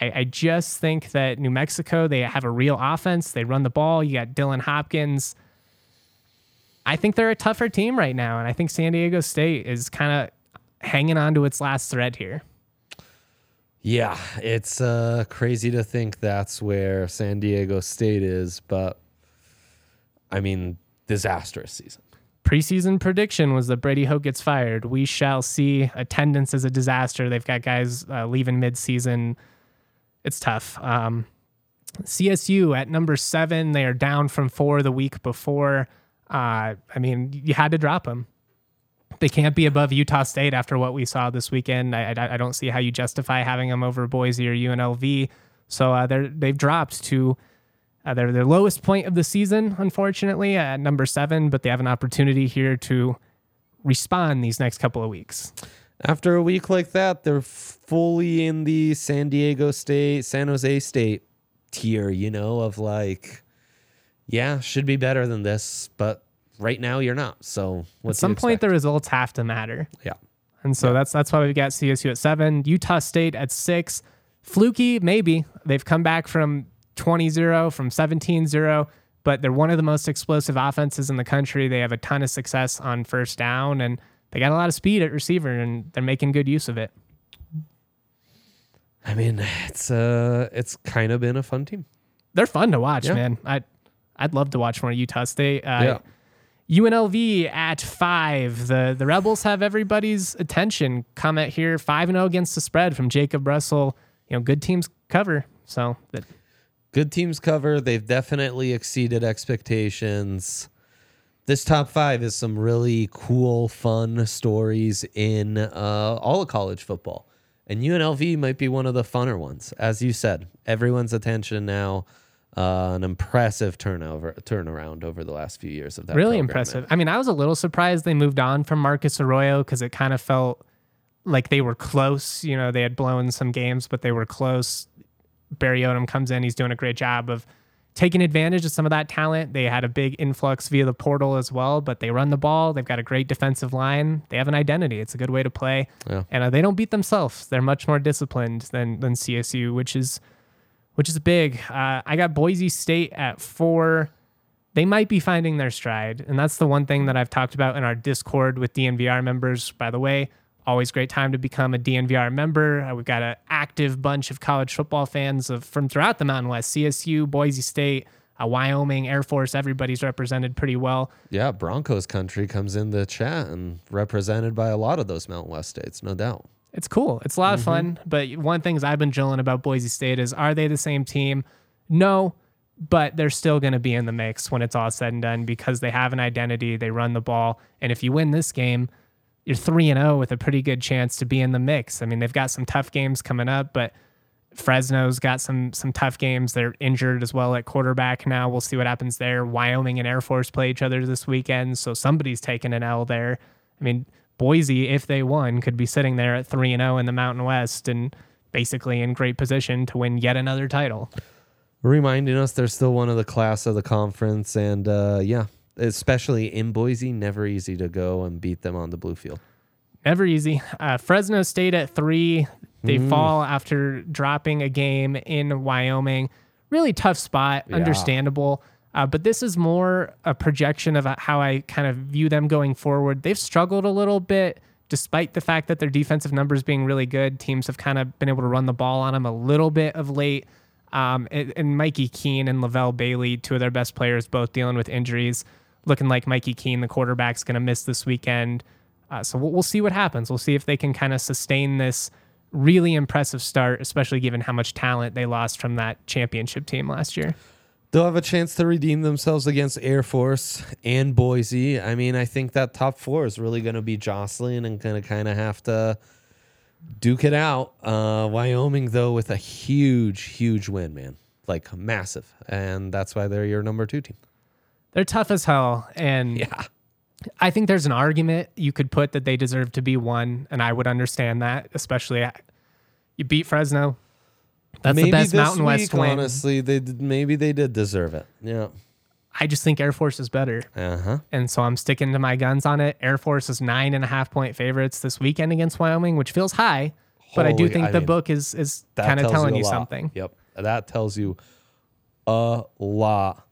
I, I just think that New Mexico, they have a real offense. They run the ball. You got Dylan Hopkins. I think they're a tougher team right now. And I think San Diego State is kind of hanging on to its last thread here. Yeah, it's uh, crazy to think that's where San Diego State is, but I mean, disastrous season. Preseason prediction was that Brady Hoke gets fired. We shall see. Attendance is a disaster. They've got guys uh, leaving midseason. It's tough. Um, CSU at number seven, they are down from four the week before. Uh, I mean, you had to drop them they can't be above Utah State after what we saw this weekend. I, I, I don't see how you justify having them over Boise or UNLV. So uh, they're they've dropped to uh, their their lowest point of the season, unfortunately, at number seven. But they have an opportunity here to respond these next couple of weeks. After a week like that, they're fully in the San Diego State, San Jose State tier. You know, of like, yeah, should be better than this, but right now you're not. So at some point the results have to matter. Yeah. And so yeah. that's that's why we've got CSU at seven, Utah State at six. Fluky, maybe. They've come back from 20-0, from 17-0, but they're one of the most explosive offenses in the country. They have a ton of success on first down and they got a lot of speed at receiver and they're making good use of it. I mean, it's uh it's kind of been a fun team. They're fun to watch, yeah. man. I I'd love to watch more Utah State. Uh, yeah. UNLV at five. The the Rebels have everybody's attention. Comment here, five and zero oh against the spread from Jacob Russell. You know, good teams cover. So that good teams cover. They've definitely exceeded expectations. This top five is some really cool, fun stories in uh, all of college football, and UNLV might be one of the funner ones. As you said, everyone's attention now uh, an impressive turnover turnaround over the last few years of that. Really impressive. I mean, I was a little surprised they moved on from Marcus Arroyo because it kind of felt like they were close. You know, they had blown some games, but they were close. Barry Odom comes in; he's doing a great job of taking advantage of some of that talent. They had a big influx via the portal as well, but they run the ball. They've got a great defensive line. They have an identity. It's a good way to play, yeah. and uh, they don't beat themselves. They're much more disciplined than than CSU, which is which is big. Uh, I got Boise State at four. They might be finding their stride. And that's the one thing that I've talked about in our Discord with DNVR members. By the way, always great time to become a DNVR member. Uh, we've got an active bunch of college football fans of, from throughout the Mountain West CSU, Boise State, uh, Wyoming, Air Force, everybody's represented pretty well. Yeah, Broncos country comes in the chat and represented by a lot of those Mountain West states, no doubt. It's cool. It's a lot mm-hmm. of fun. But one things I've been drilling about Boise State is are they the same team? No, but they're still going to be in the mix when it's all said and done because they have an identity. They run the ball. And if you win this game, you're 3 and 0 with a pretty good chance to be in the mix. I mean, they've got some tough games coming up, but Fresno's got some some tough games. They're injured as well at quarterback now. We'll see what happens there. Wyoming and Air Force play each other this weekend, so somebody's taking an L there. I mean, Boise, if they won, could be sitting there at 3 and 0 in the Mountain West and basically in great position to win yet another title. Reminding us they're still one of the class of the conference and uh, yeah, especially in Boise, never easy to go and beat them on the blue field. Never easy. Uh, Fresno State at 3. They mm. fall after dropping a game in Wyoming. Really tough spot, yeah. understandable. Uh, but this is more a projection of how I kind of view them going forward. They've struggled a little bit, despite the fact that their defensive numbers being really good. Teams have kind of been able to run the ball on them a little bit of late. Um, and, and, Mikey Keene and Levelle Bailey, two of their best players, both dealing with injuries. Looking like Mikey Keene, the quarterback's going to miss this weekend. Uh, so we'll, we'll see what happens. We'll see if they can kind of sustain this really impressive start, especially given how much talent they lost from that championship team last year. They'll have a chance to redeem themselves against Air Force and Boise. I mean, I think that top four is really going to be jostling and going to kind of have to duke it out. Uh, Wyoming, though, with a huge, huge win, man. Like massive. And that's why they're your number two team. They're tough as hell. And yeah. I think there's an argument you could put that they deserve to be one, and I would understand that, especially you beat Fresno. That's maybe the best Mountain week, West win. Honestly, they did, maybe they did deserve it. Yeah. I just think Air Force is better. Uh-huh. And so I'm sticking to my guns on it. Air Force is nine and a half point favorites this weekend against Wyoming, which feels high, but I do think I the mean, book is is kind of telling you, you something. Yep. That tells you a lot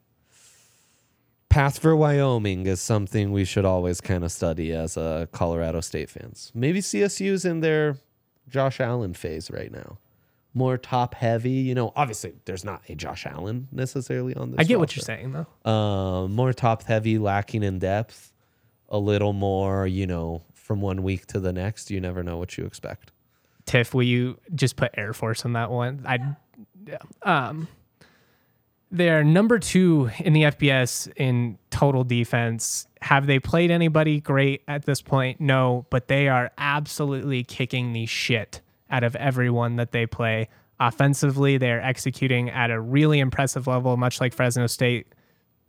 path for Wyoming is something we should always kind of study as uh, Colorado State fans. Maybe CSU's in their Josh Allen phase right now. More top heavy, you know. Obviously, there's not a Josh Allen necessarily on this. I get roster. what you're saying, though. Uh, more top heavy, lacking in depth. A little more, you know, from one week to the next. You never know what you expect. Tiff, will you just put Air Force on that one? I, um, they're number two in the FBS in total defense. Have they played anybody great at this point? No, but they are absolutely kicking the shit out of everyone that they play. Offensively, they're executing at a really impressive level, much like Fresno State.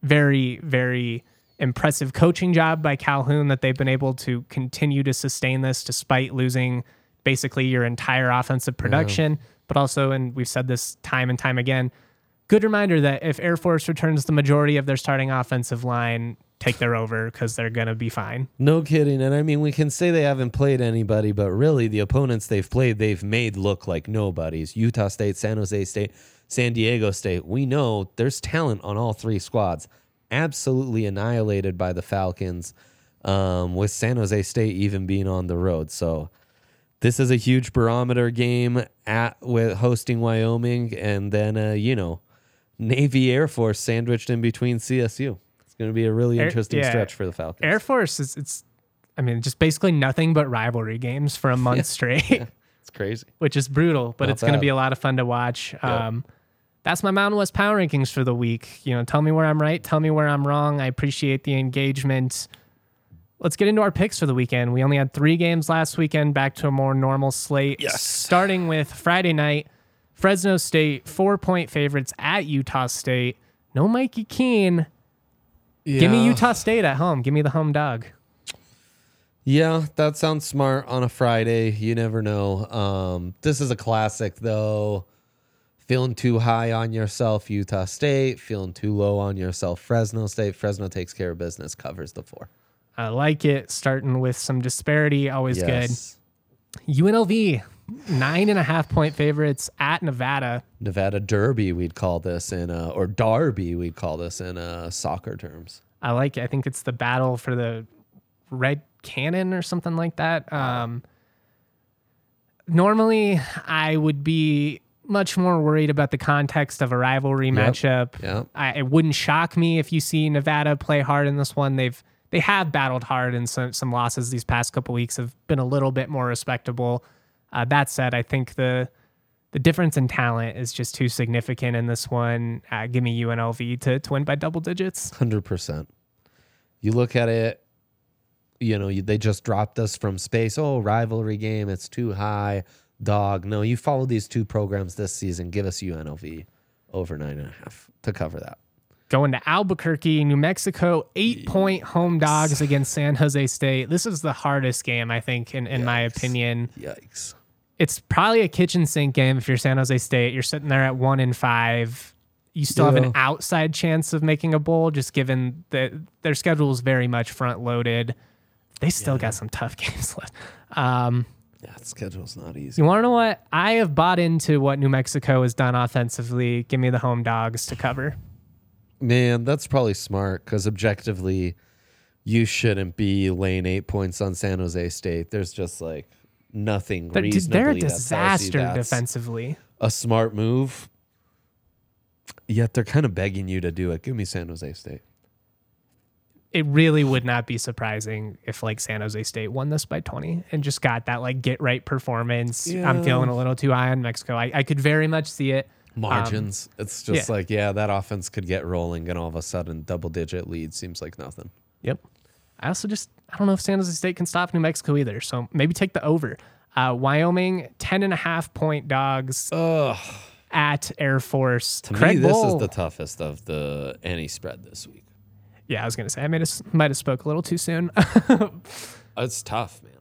Very, very impressive coaching job by Calhoun that they've been able to continue to sustain this despite losing basically your entire offensive production. Yeah. But also, and we've said this time and time again, good reminder that if Air Force returns the majority of their starting offensive line, take their over because they're going to be fine. No kidding. And I mean, we can say they haven't played anybody, but really the opponents they've played, they've made look like nobodies. Utah State, San Jose State, San Diego State. We know there's talent on all three squads. Absolutely annihilated by the Falcons, um, with San Jose State even being on the road. So this is a huge barometer game at with hosting Wyoming, and then uh, you know Navy Air Force sandwiched in between CSU. It's going to be a really Air, interesting yeah, stretch for the Falcons. Air Force is it's I mean just basically nothing but rivalry games for a month yeah. straight. Yeah. It's crazy. Which is brutal, but Not it's going to be a lot of fun to watch. Yep. Um, that's my Mountain West Power Rankings for the week. You know, tell me where I'm right, tell me where I'm wrong. I appreciate the engagement. Let's get into our picks for the weekend. We only had three games last weekend, back to a more normal slate. Yes. Starting with Friday night, Fresno State, four point favorites at Utah State. No Mikey Keene. Yeah. Give me Utah State at home. Give me the home dog. Yeah, that sounds smart on a Friday. You never know. Um, this is a classic, though. Feeling too high on yourself, Utah State. Feeling too low on yourself, Fresno State. Fresno takes care of business, covers the four. I like it. Starting with some disparity, always yes. good. UNLV nine and a half point favorites at Nevada. Nevada Derby, we'd call this in, uh, or Derby, we'd call this in uh, soccer terms. I like it. I think it's the battle for the red cannon or something like that. Um, normally, I would be much more worried about the context of a rivalry yep. matchup. Yep. I, it wouldn't shock me if you see Nevada play hard in this one. They've they have battled hard, and some some losses these past couple weeks have been a little bit more respectable. Uh, that said, I think the the difference in talent is just too significant in this one. Uh, give me UNLV to, to win by double digits. Hundred percent. You look at it. You know, you, they just dropped us from space. Oh, rivalry game. It's too high dog. No, you follow these two programs this season. Give us UNLV over nine and a half to cover that. Going to Albuquerque, New Mexico, eight point home dogs against San Jose State. This is the hardest game, I think, in, in my opinion. Yikes. It's probably a kitchen sink game if you're San Jose State. You're sitting there at one in five. You still yeah. have an outside chance of making a bowl, just given that their schedule is very much front loaded. They still yeah. got some tough games left. Um, yeah, the schedule's not easy. You want to know what? I have bought into what New Mexico has done offensively. Give me the home dogs to cover. Man, that's probably smart because objectively, you shouldn't be laying eight points on San Jose State. There's just like nothing they're, reasonably. They're a disaster defensively. A smart move. Yet they're kind of begging you to do it. Give me San Jose State it really would not be surprising if like San Jose State won this by 20 and just got that like get right performance. Yeah. I'm feeling a little too high on Mexico. I, I could very much see it. Margins. Um, it's just yeah. like, yeah, that offense could get rolling and all of a sudden double digit lead seems like nothing. Yep. I also just, I don't know if San Jose State can stop New Mexico either. So maybe take the over. Uh, Wyoming, 10 and a half point dogs. Ugh. At Air Force. To Craig me, this is the toughest of the any spread this week. Yeah, I was gonna say I might have, might have spoke a little too soon. it's tough, man.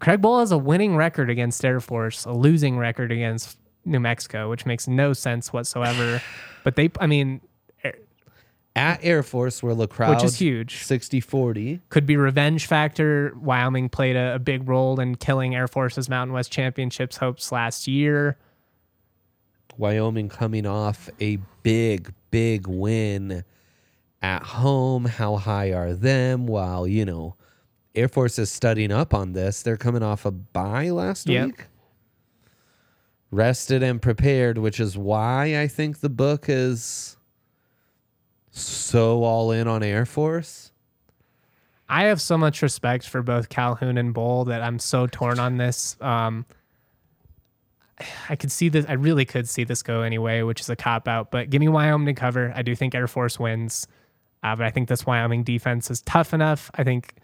Craig Bohl has a winning record against Air Force, a losing record against New Mexico, which makes no sense whatsoever. but they, I mean, at Air Force where LaCrowd, which is huge, 60-40. Could be revenge factor. Wyoming played a, a big role in killing Air Force's Mountain West Championships hopes last year. Wyoming coming off a big, big win at home, how high are them? While, you know, Air Force is studying up on this. They're coming off a bye last yep. week. Rested and prepared, which is why I think the book is so all in on Air Force. I have so much respect for both Calhoun and Bohl that I'm so torn on this. Um, I could see this. I really could see this go anyway, which is a cop out. But give me Wyoming to cover. I do think Air Force wins. Uh, but I think this Wyoming defense is tough enough. I think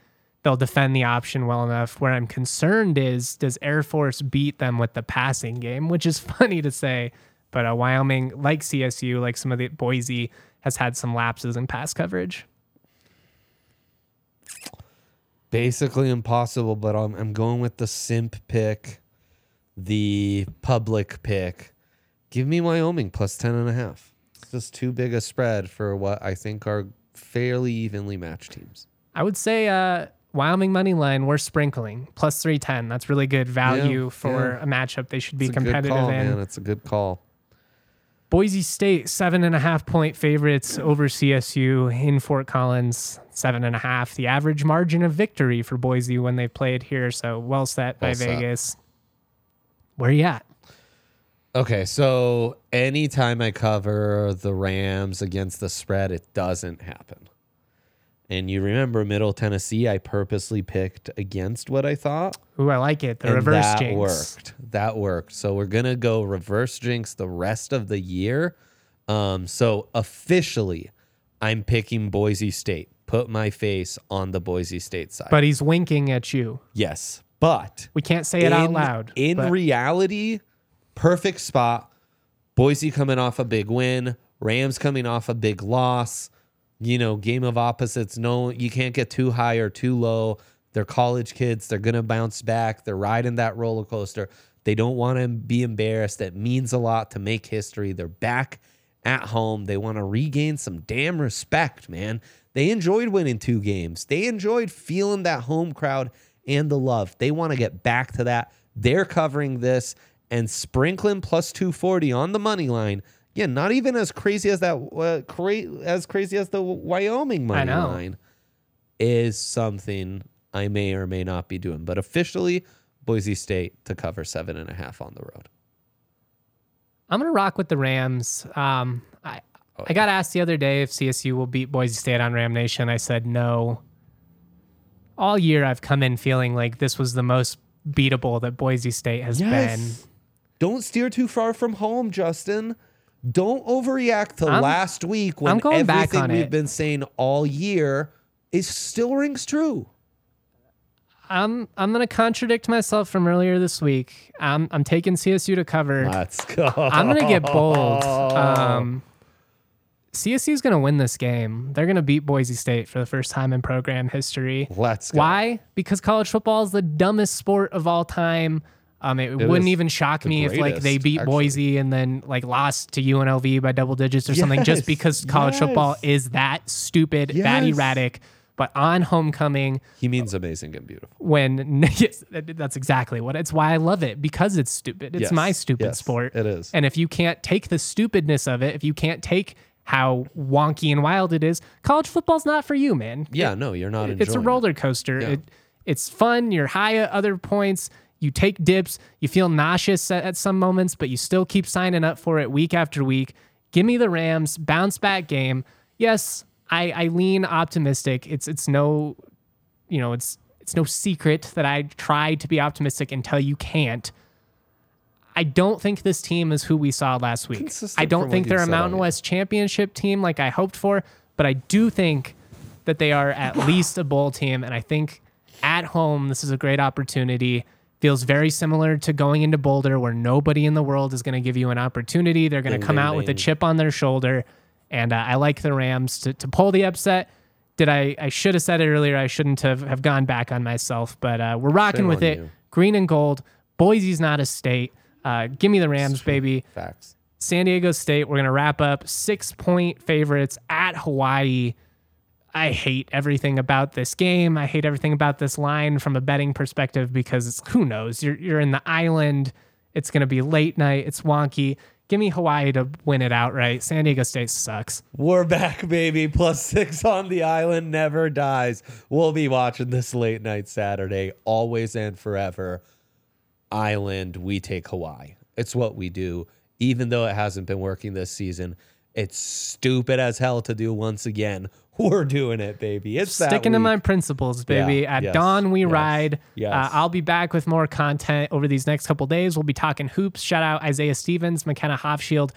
they'll defend the option well enough. Where I'm concerned is does Air Force beat them with the passing game, which is funny to say, but uh, Wyoming, like CSU, like some of the Boise, has had some lapses in pass coverage. Basically impossible, but I'm, I'm going with the simp pick, the public pick. Give me Wyoming plus 10 and a half. It's just too big a spread for what I think are fairly evenly matched teams. I would say uh, Wyoming money line. We're sprinkling plus three ten. That's really good value yeah, for yeah. a matchup. They should be competitive call, in. Man, it's a good call. Boise State seven and a half point favorites over CSU in Fort Collins. Seven and a half, the average margin of victory for Boise when they played here. So well set well by set. Vegas. Where you at? Okay, so anytime I cover the Rams against the spread, it doesn't happen. And you remember Middle Tennessee, I purposely picked against what I thought. Ooh, I like it. The and reverse that jinx. worked. That worked. So we're gonna go reverse jinx the rest of the year. Um, so officially, I'm picking Boise State. Put my face on the Boise State side. But he's winking at you. Yes, but we can't say it in, out loud. In but. reality, perfect spot. Boise coming off a big win, Rams coming off a big loss. You know, game of opposites. No, you can't get too high or too low. They're college kids. They're going to bounce back. They're riding that roller coaster. They don't want to be embarrassed. That means a lot to make history. They're back at home. They want to regain some damn respect, man. They enjoyed winning two games. They enjoyed feeling that home crowd and the love. They want to get back to that. They're covering this and sprinkling plus 240 on the money line. Yeah, not even as crazy as that, uh, cra- as crazy as the Wyoming money line is something I may or may not be doing. But officially, Boise State to cover seven and a half on the road. I'm gonna rock with the Rams. Um, I oh, I got asked the other day if CSU will beat Boise State on Ram Nation. I said no. All year I've come in feeling like this was the most beatable that Boise State has yes. been. Don't steer too far from home, Justin. Don't overreact to I'm, last week when everything we've it. been saying all year is still rings true. I'm I'm gonna contradict myself from earlier this week. I'm I'm taking CSU to cover. Let's go. I'm gonna get bold. Um, CSU is gonna win this game. They're gonna beat Boise State for the first time in program history. Let's go. Why? Because college football is the dumbest sport of all time. Um, it, it wouldn't even shock me greatest, if like they beat actually. Boise and then like lost to UNLV by double digits or yes, something, just because college yes. football is that stupid, yes. that erratic but on homecoming, he means amazing and beautiful. When yes, that's exactly what it's why I love it because it's stupid. It's my stupid yes, sport. It is. And if you can't take the stupidness of it, if you can't take how wonky and wild it is, college football's not for you, man. Yeah, it, no, you're not. It's a roller coaster. Yeah. It, it's fun. You're high at other points. You take dips. You feel nauseous at, at some moments, but you still keep signing up for it week after week. Give me the Rams bounce back game. Yes, I, I lean optimistic. It's it's no, you know, it's it's no secret that I try to be optimistic until you can't. I don't think this team is who we saw last week. Consistent I don't think they're a Mountain West championship team like I hoped for, but I do think that they are at least a bowl team. And I think at home, this is a great opportunity. Feels very similar to going into Boulder, where nobody in the world is going to give you an opportunity. They're going to come out with a chip on their shoulder and uh, I like the Rams to, to pull the upset. Did I? I should have said it earlier. I shouldn't have, have gone back on myself, but uh, we're rocking Shame with it. You. Green and gold. Boise's not a state. Uh, give me the Rams, baby. Facts. San Diego State. We're gonna wrap up six point favorites at Hawaii. I hate everything about this game. I hate everything about this line from a betting perspective because it's who knows. You're you're in the island. It's gonna be late night. It's wonky. Give me Hawaii to win it outright. San Diego State sucks. We're back, baby. Plus six on the island never dies. We'll be watching this late night Saturday, always and forever. Island, we take Hawaii. It's what we do. Even though it hasn't been working this season, it's stupid as hell to do once again. We're doing it, baby. It's sticking to my principles, baby. Yeah, At yes, dawn, we yes, ride. Yes. Uh, I'll be back with more content over these next couple days. We'll be talking hoops. Shout out Isaiah Stevens, McKenna Hofschild,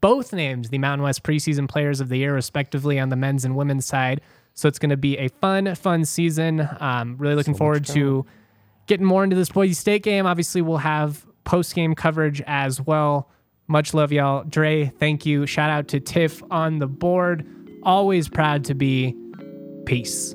both names the Mountain West preseason players of the year, respectively, on the men's and women's side. So it's going to be a fun, fun season. Um, really looking so forward to getting more into this Boise State game. Obviously, we'll have post game coverage as well. Much love, y'all. Dre, thank you. Shout out to Tiff on the board. Always proud to be. Peace.